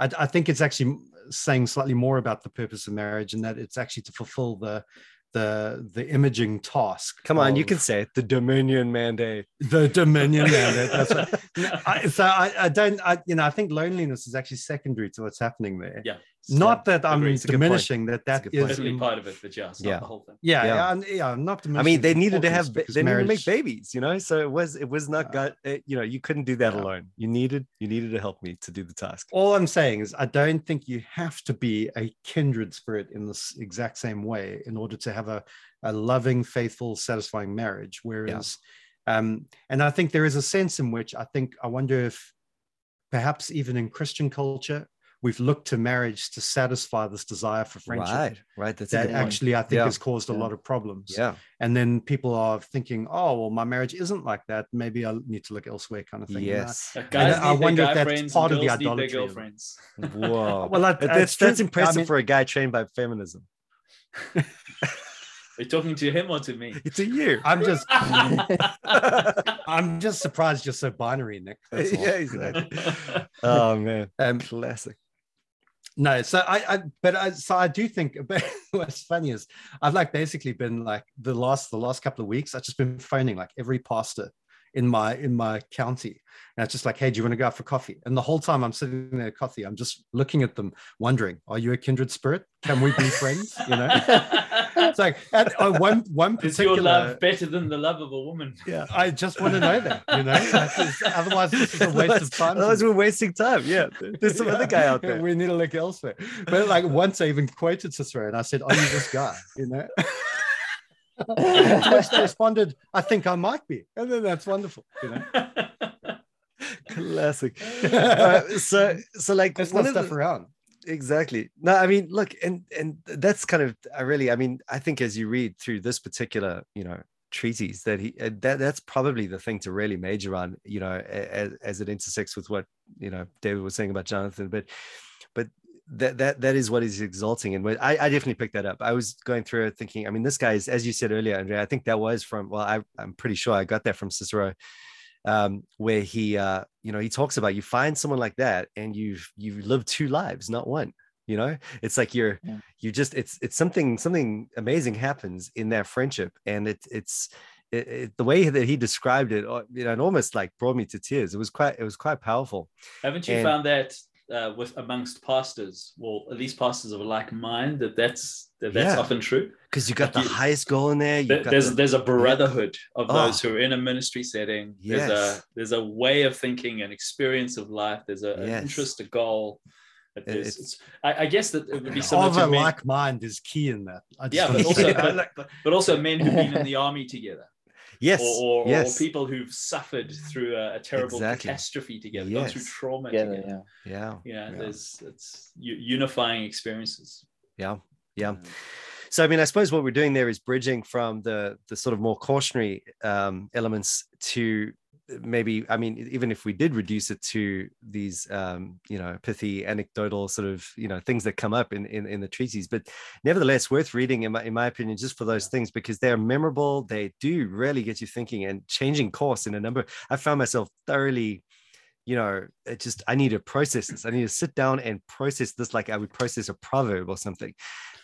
I, I think it's actually saying slightly more about the purpose of marriage and that it's actually to fulfill the the the imaging task. Come on, you can say it. The Dominion mandate. The Dominion mandate. That's right. I, so I, I don't. I you know I think loneliness is actually secondary to what's happening there. Yeah. Not that I'm diminishing that that is in, part of it, but yeah, yeah. the whole thing. Yeah, yeah, yeah, yeah not I mean, they needed to have they needed to make babies, you know. So it was it was not got it, you know you couldn't do that yeah. alone. You needed you needed to help me to do the task. All I'm saying is I don't think you have to be a kindred spirit in this exact same way in order to have a a loving, faithful, satisfying marriage. Whereas, yeah. um, and I think there is a sense in which I think I wonder if perhaps even in Christian culture we've looked to marriage to satisfy this desire for friendship. Right, right. That's that actually I think yeah. has caused a lot of problems. Yeah. And then people are thinking, oh, well, my marriage isn't like that. Maybe I need to look elsewhere, kind of thing. Yes. Guys I wonder if that's part of the idolatry. Whoa. well, that, that's, that's impressive I mean, for a guy trained by feminism. Are you talking to him or to me? It's a you. I'm just I'm just surprised you're so binary, Nick. yeah, exactly. oh man. Um, classic no so i, I but I, so i do think what's funny is i've like basically been like the last the last couple of weeks i've just been phoning like every pastor in my in my county. And it's just like hey do you want to go out for coffee? And the whole time i'm sitting there at coffee i'm just looking at them wondering are you a kindred spirit? Can we be friends? You know it's like at, uh, one one particular is your love better than the love of a woman yeah i just want to know that you know is, otherwise this is a waste of time otherwise we're wasting time yeah there's some yeah, other guy out there we need to look elsewhere but like once i even quoted cicero and i said are you this guy you know which they responded, I think I might be. And then that's wonderful, you know. Classic. Uh, so, so like there's one stuff the, around. Exactly. No, I mean, look, and and that's kind of I really, I mean, I think as you read through this particular, you know, treatise that he that that's probably the thing to really major on you know as, as it intersects with what you know david was saying about jonathan but but that that that is what is exalting. And I, I definitely picked that up. I was going through it thinking i mean this guy is as you said earlier andrea i think that was from well I, i'm pretty sure i got that from cicero um, where he uh, you know he talks about you find someone like that and you've you've lived two lives not one you know? It's like you're yeah. you just it's it's something something amazing happens in that friendship. And it, it's it, it, the way that he described it uh, you know it almost like brought me to tears. It was quite it was quite powerful. Haven't you and, found that uh, with amongst pastors, well, at least pastors of a like mind, that that's that that's yeah. often true. Because you got like the you, highest goal in there. there's the, there's a brotherhood of oh. those who are in a ministry setting. Yes. There's a there's a way of thinking, an experience of life. There's a, yes. an interest, a goal. It's, it's, I, I, guess that it would be similar of to a men. like mind is key in that. yeah, but also, but, but also men who've been in the army together yes, or, or, yes. or people who've suffered through a, a terrible exactly. catastrophe together, yes. gone through trauma together. together. Yeah, yeah. yeah. There's it's unifying experiences. Yeah, yeah. So I mean, I suppose what we're doing there is bridging from the the sort of more cautionary um, elements to maybe i mean even if we did reduce it to these um, you know pithy anecdotal sort of you know things that come up in in, in the treaties. But nevertheless worth reading in my, in my opinion just for those things because they're memorable. They do really get you thinking and changing course in a number. I found myself thoroughly you know it just i need to process this. I need to sit down and process this like i would process a proverb or something.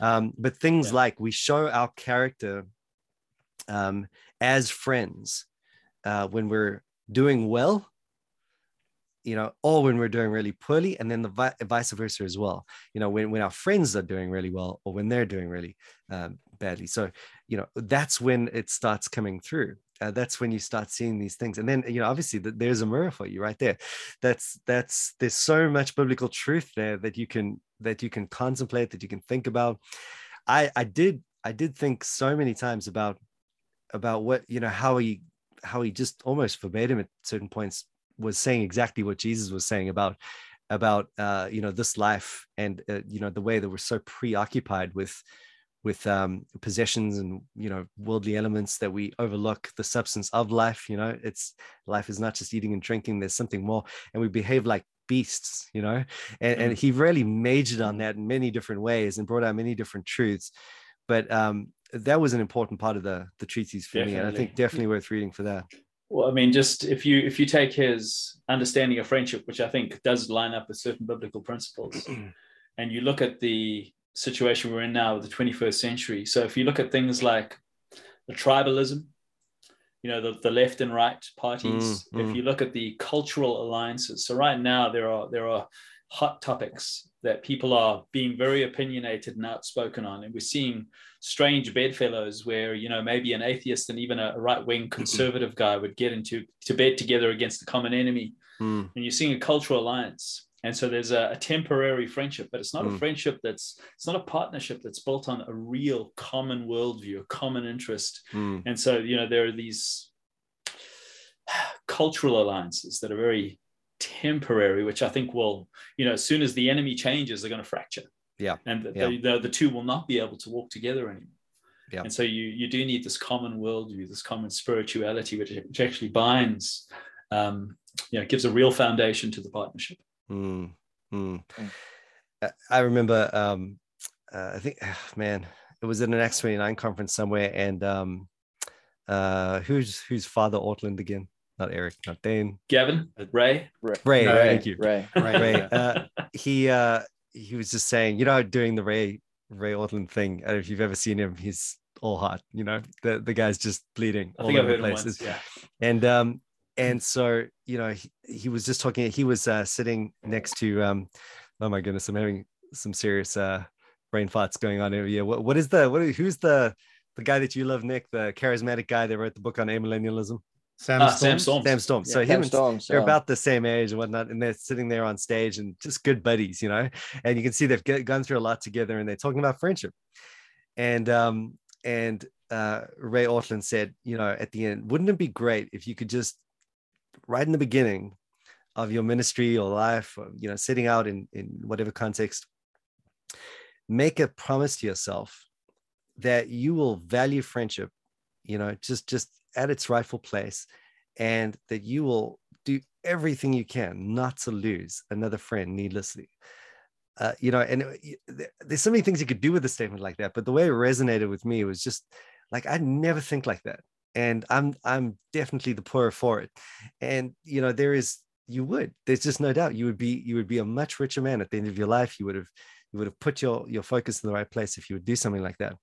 Um, but things yeah. like we show our character um, as friends uh, when we're doing well you know or when we're doing really poorly and then the vi- vice versa as well. You know when, when our friends are doing really well or when they're doing really um, badly. So you know that's when it starts coming through uh, that's when you start seeing these things and then you know obviously the, there's a mirror for you right there. That's that's there's so much biblical truth there that you can that you can contemplate that you can think about. I i did i did think so many times about about what you know how he how he just almost verbatim at certain points was saying exactly what Jesus was saying about about uh, you know this life and uh, you know the way that we're so preoccupied with with um, possessions and you know worldly elements that we overlook the substance of life. You know, it's life is not just eating and drinking. There's something more, and we behave like beasts you know and, mm. and he really majored on that in many different ways and brought out many different truths but um, that was an important part of the the treatise for definitely. me and i think definitely worth reading for that well i mean just if you if you take his understanding of friendship which i think does line up with certain biblical principles and you look at the situation we're in now with the 21st century so if you look at things like the tribalism you know the, the left and right parties mm, if mm. you look at the cultural alliances so right now there are there are hot topics that people are being very opinionated and outspoken on and we're seeing strange bedfellows where you know maybe an atheist and even a right-wing conservative guy would get into to bed together against the common enemy mm. and you're seeing a cultural alliance and so there's a, a temporary friendship but it's not mm. a friendship that's it's not a partnership that's built on a real common worldview a common interest mm. and so you know there are these cultural alliances that are very temporary which i think will you know as soon as the enemy changes they're going to fracture yeah and the, yeah. The, the, two will not be able to walk together anymore yeah. And so you you do need this common worldview, this common spirituality, which, which actually binds, um, you know, gives a real foundation to the partnership. Mm, mm. Mm. I remember, um, uh, I think, oh, man, it was in an Acts 29 conference somewhere, and um, uh, who's who's Father Ortlund again? Not Eric, not Dane. Gavin, Ray, Ray, Ray, Ray thank you, Ray, Ray. Ray. Uh, he uh, he was just saying, you know, doing the Ray Ray Ortlund thing. if you've ever seen him, he's all hot. You know, the the guy's just bleeding I all over the places. Once, yeah. And um, and so you know he, he was just talking he was uh, sitting next to um oh my goodness i'm having some serious uh brain farts going on here yeah what, what is the what who's the the guy that you love nick the charismatic guy that wrote the book on amillennialism Sam, uh, Sam Storms. Sam Storms. Yeah, so Sam him Storms, they're yeah. about the same age and whatnot, and they're sitting there on stage and just good buddies, you know. And you can see they've get, gone through a lot together, and they're talking about friendship. And um and uh, Ray Ortlund said, you know, at the end, wouldn't it be great if you could just right in the beginning of your ministry or life, or, you know, sitting out in, in whatever context, make a promise to yourself that you will value friendship, you know, just just at its rightful place, and that you will do everything you can not to lose another friend needlessly. Uh, you know, and there's so many things you could do with a statement like that, but the way it resonated with me was just like I never think like that and i'm i'm definitely the poorer for it. And you know there is you would there's just no doubt you would be you would be a much richer man at the end of your life. You would have you would have put your your focus in the right place if you would do something like that.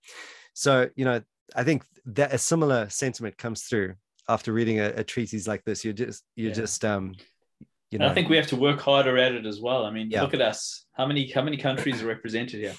So you know i think that a similar sentiment comes through after reading a, a treatise like this. You're just you're yeah. just um you know and i think we have to work harder at it as well. I mean yeah. look at us. How many how many countries are represented here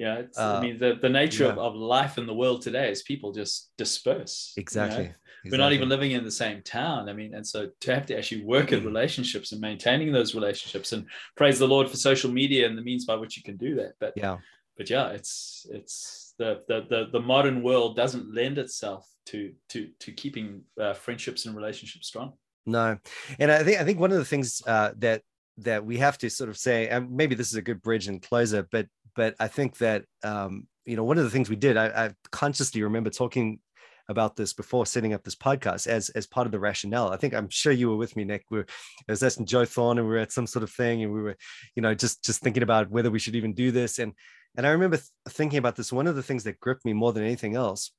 yeah, uh, I mean the, the nature yeah. of, of life in the world today is people just disperse. Exactly. You know? exactly. We're not even living in the same town. I mean, and so to have to actually work at relationships and maintaining those relationships, and praise the Lord for social media and the means by which you can do that. But yeah, but yeah, it's it's the the the, the modern world doesn't lend itself to to to keeping uh, friendships and relationships strong. No, and I think I think one of the things uh, that that we have to sort of say, and maybe this is a good bridge and closer, but but I think that um, you know one of the things we did, I, I consciously remember talking about this before setting up this podcast as as part of the rationale. I think I'm sure you were with me, Nick. We were, I was asking Joe Thorn, and we were at some sort of thing, and we were, you know, just just thinking about whether we should even do this. And and I remember th- thinking about this. One of the things that gripped me more than anything else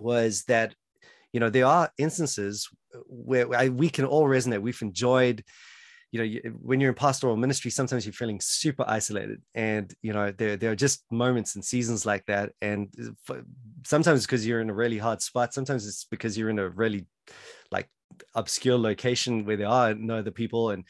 was that, you know, there are instances where I, we can all resonate. We've enjoyed you know, you, when you're in pastoral ministry, sometimes you're feeling super isolated, and you know, there there are just moments and seasons like that, and sometimes because you're in a really hard spot, sometimes it's because you're in a really like obscure location where there are no other people, and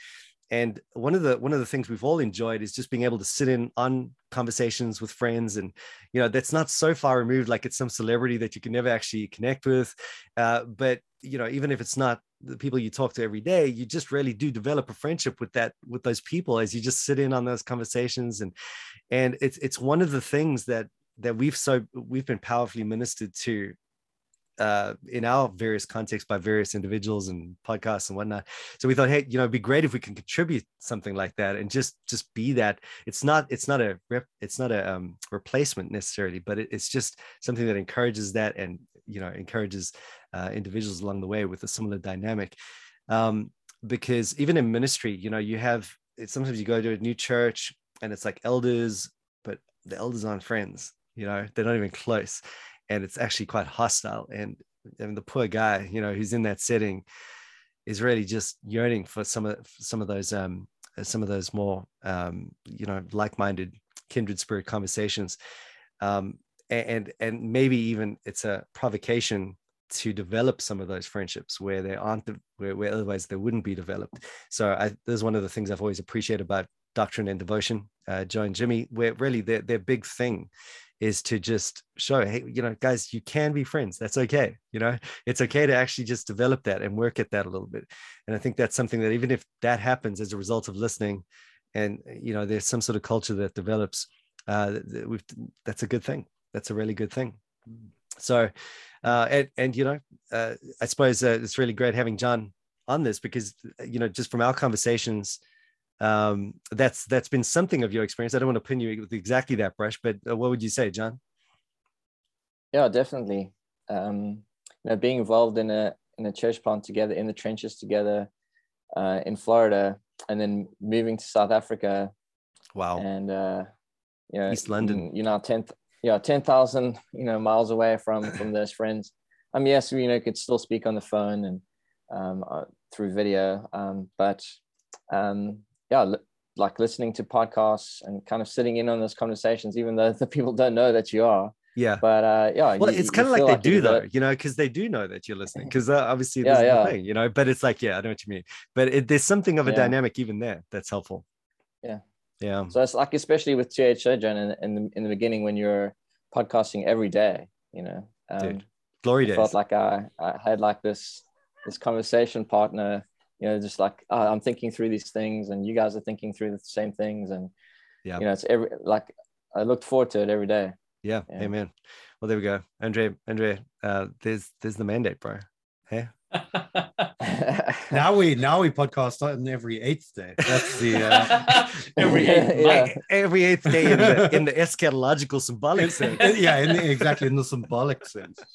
and one of the one of the things we've all enjoyed is just being able to sit in on conversations with friends and you know that's not so far removed like it's some celebrity that you can never actually connect with. Uh, but you know even if it's not the people you talk to every day you just really do develop a friendship with that with those people as you just sit in on those conversations. And and it's it's one of the things that that we've so we've been powerfully ministered to uh, in our various contexts by various individuals and podcasts and whatnot. So we thought, hey, you know, it'd be great if we can contribute something like that and just just be that. It's not it's not a rep, it's not a um, replacement necessarily, but it, it's just something that encourages that and you know encourages uh, individuals along the way with a similar dynamic. Um, because even in ministry, you know, you have sometimes you go to a new church and it's like elders, but the elders aren't friends. You know, they're not even close, and it's actually quite hostile. And the poor guy, you know, who's in that setting, is really just yearning for some of some of those um some of those more um you know like-minded kindred spirit conversations. Um and and maybe even it's a provocation to develop some of those friendships where they aren't where, where otherwise they wouldn't be developed. So i this is one of the things i've always appreciated about doctrine and devotion. Uh, joe and jimmy where really their, their big thing is to just show hey you know guys you can be friends. That's okay you know? It's okay to actually just develop that and work at that a little bit. And i think that's something that even if that happens as a result of listening and you know there's some sort of culture that develops uh, that's a good thing. That's a really good thing. So uh, and, and you know uh, i suppose uh, it's really great having john on this because you know just from our conversations um, that's that's been something of your experience. I don't want to pin you with exactly that brush, but uh, what would you say, John? Yeah, definitely. Um, you know, being involved in a in a church plant together, in the trenches together, uh, in Florida, and then moving to South Africa. Wow. And uh, you know, East London. You know, ten yeah, ten thousand you know miles away from from those friends. I mean, yes, we you know could still speak on the phone and um, uh, through video, um, but um, yeah, like listening to podcasts and kind of sitting in on those conversations, even though the people don't know that you are. Yeah. But uh, yeah. Well, you, it's kind of like they like do though, you know, because they do know that you're listening. Because uh, obviously, this yeah, yeah. thing, you know. But it's like, yeah, I know what you mean. But it, there's something of a yeah. dynamic even there that's helpful. Yeah. Yeah. So it's like, especially with TH Sojourn in, in the in the beginning when you're podcasting every day, you know. Um, Dude, glory I days. Felt like I I had like this this conversation partner you know just like uh, i'm thinking through these things and you guys are thinking through the same things and yeah you know it's every like i looked forward to it every day yeah, yeah. amen well there we go andre andre uh there's there's the mandate bro hey now we now we podcast on every eighth day. That's the uh... every eighth yeah. every eighth day in the in the eschatological symbolic sense. yeah, in the, exactly in the symbolic sense.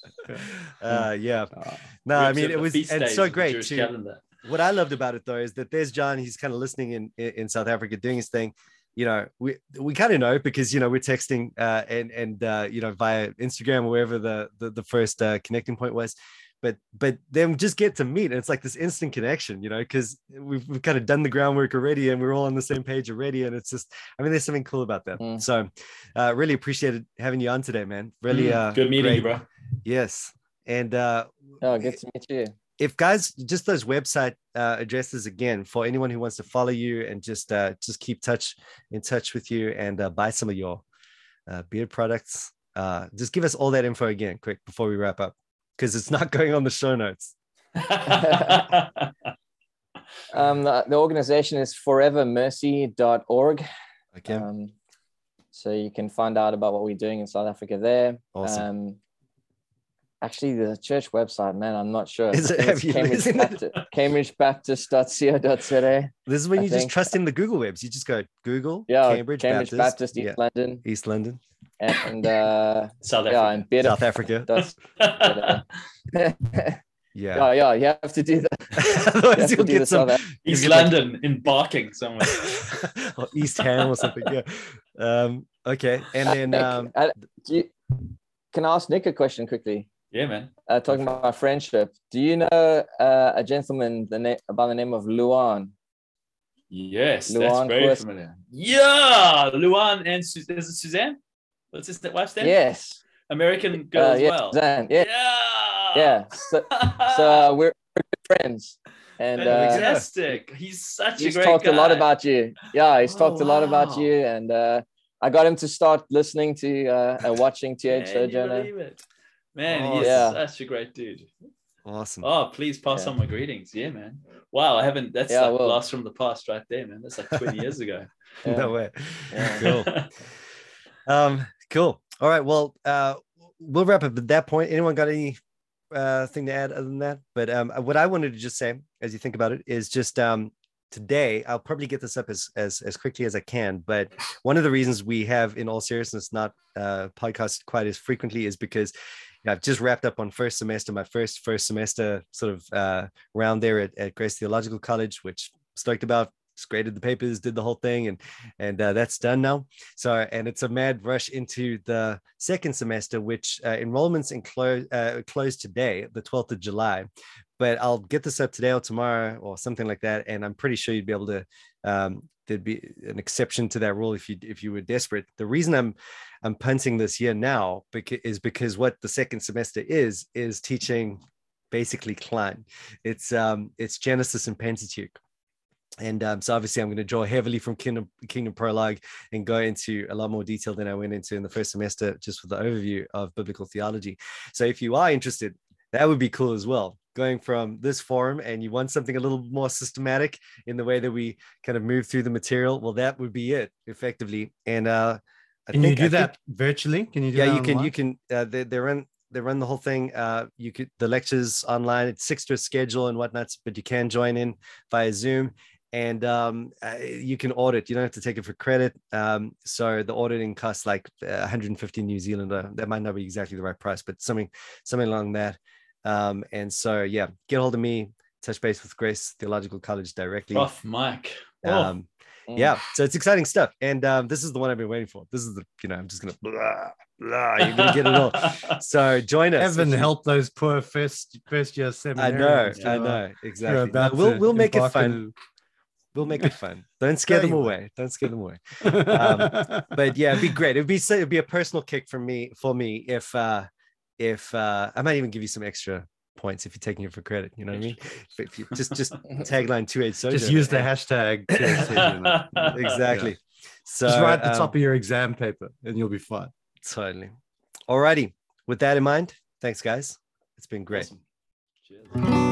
Uh, yeah. Uh, no, I mean it was it's so great to too what I loved about it though is that there's John. He's kind of listening in in South Africa, doing his thing. You know, we we kind of know because you know we're texting uh, and and uh, you know via Instagram or wherever the the, the first uh, connecting point was. But but then just get to meet, and it's like this instant connection, you know, because we've, we've kind of done the groundwork already, and we're all on the same page already, and it's just, I mean, there's something cool about that. Mm. So, uh, really appreciated having you on today, man. Really, mm, uh, good meeting great. you, bro. Yes, and uh, oh, good to meet you if guys just those website uh, addresses again for anyone who wants to follow you and just uh, just keep touch in touch with you and uh, buy some of your uh, beard products uh, just give us all that info again quick before we wrap up because it's not going on the show notes. Um, the, the, organization is forevermercy.org okay. Um, so you can find out about what we're doing in south africa there. Awesome. Um, Actually, the church website, man, I'm not sure. Is it, have you Cambridge, Baptist, cambridgebaptist.co.za. This is when I you think. just trust in the Google webs. You just go Google, yeah, Cambridge, Cambridge Baptist, Baptist East yeah. London, East London, and uh, South Africa. Yeah, and South Africa. yeah. yeah, yeah, you have to do that. Otherwise, you will get some East London like... in barking somewhere, or East Ham or something. Yeah. Um, okay, and then um, uh, you, can I ask Nick a question quickly? Yeah, man. Uh, talking about friendship, do you know uh, a gentleman the name by the name of Luan? Yes, Luan that's very Quist. familiar. Yeah, Luan and Su- is it Suzanne? What's his wife's name? Yes, American girl uh, yeah, as well. Suzanne. Yeah, yeah. yeah. So, so uh, we're, good friends. And uh, fantastic. he's such he's a great talked guy. a lot about you. Yeah, he's talked oh, a lot about you, and uh, I got him to start listening to uh, and watching TH Sojourner. Man, oh, yeah. such a great dude. Awesome. Oh, please pass yeah. on my greetings. Yeah, man. Wow, I haven't. That's yeah, like blast from the past right there, man. That's like 20 years ago. Yeah. No way. Cool. um, cool. All right. Well, uh, we'll wrap up at that point. Anyone got any uh thing to add other than that? But um, what I wanted to just say, as you think about it, is just um today i'll probably get this up as, as as quickly as i can but one of the reasons we have in all seriousness not uh podcast quite as frequently is because I've just wrapped up on first semester, my first first semester sort of uh, round there at, at Grace Theological College, which stoked about graded the papers, did the whole thing, and and uh, that's done now. So and it's a mad rush into the second semester, which uh, enrollments in close uh, today, the twelfth of July. But I'll get this up today or tomorrow or something like that, and I'm pretty sure you'd be able to. Um, there'd be an exception to that rule if you if you were desperate. The reason I'm I'm punting this year now because, is because what the second semester is is teaching basically Kline. It's um it's Genesis and Pentateuch and um, so obviously i'm going to draw heavily from kingdom kingdom prologue and go into a lot more detail than i went into in the first semester just for the overview of biblical theology so if you are interested that would be cool as well going from this forum and you want something a little more systematic in the way that we kind of move through the material well that would be it effectively and uh I can think, you do I that think, virtually can you do yeah you can you can uh, they, they run they run the whole thing. Uh, you could the lectures online. It's six to a schedule and whatnot, but you can join in via Zoom and um, uh, you can audit. You don't have to take it for credit. Um, so the auditing costs like 150 New Zealand. That might not be exactly the right price, but something something along that. Um, and so yeah, get hold of me. Touch base with Grace Theological College directly. Off Mike. Oh. Um, yeah, so it's exciting stuff, and um, this is the one I've been waiting for. This is the you know I'm just gonna blah, blah, you're gonna get it all. So join us. Heaven help those poor first first year seminarians. I know, I know exactly. We'll we'll make it fun we'll make it fun. Don't scare them away. Don't scare them away. Um, but yeah, it'd be great. It'd be it'd be a personal kick for me for me if uh if uh I might even give you some extra points if you're taking it for credit. You know what I mean? If you just just tagline two eight so just use the hashtag exactly. Yeah. So just write the um, top of your exam paper and you'll be fine. Totally. Alrighty. With that in mind, thanks guys. It's been great. Awesome.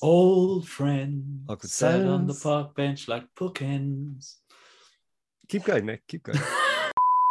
Old friend sat on the park bench like bookends. Keep going, Nick. Keep going.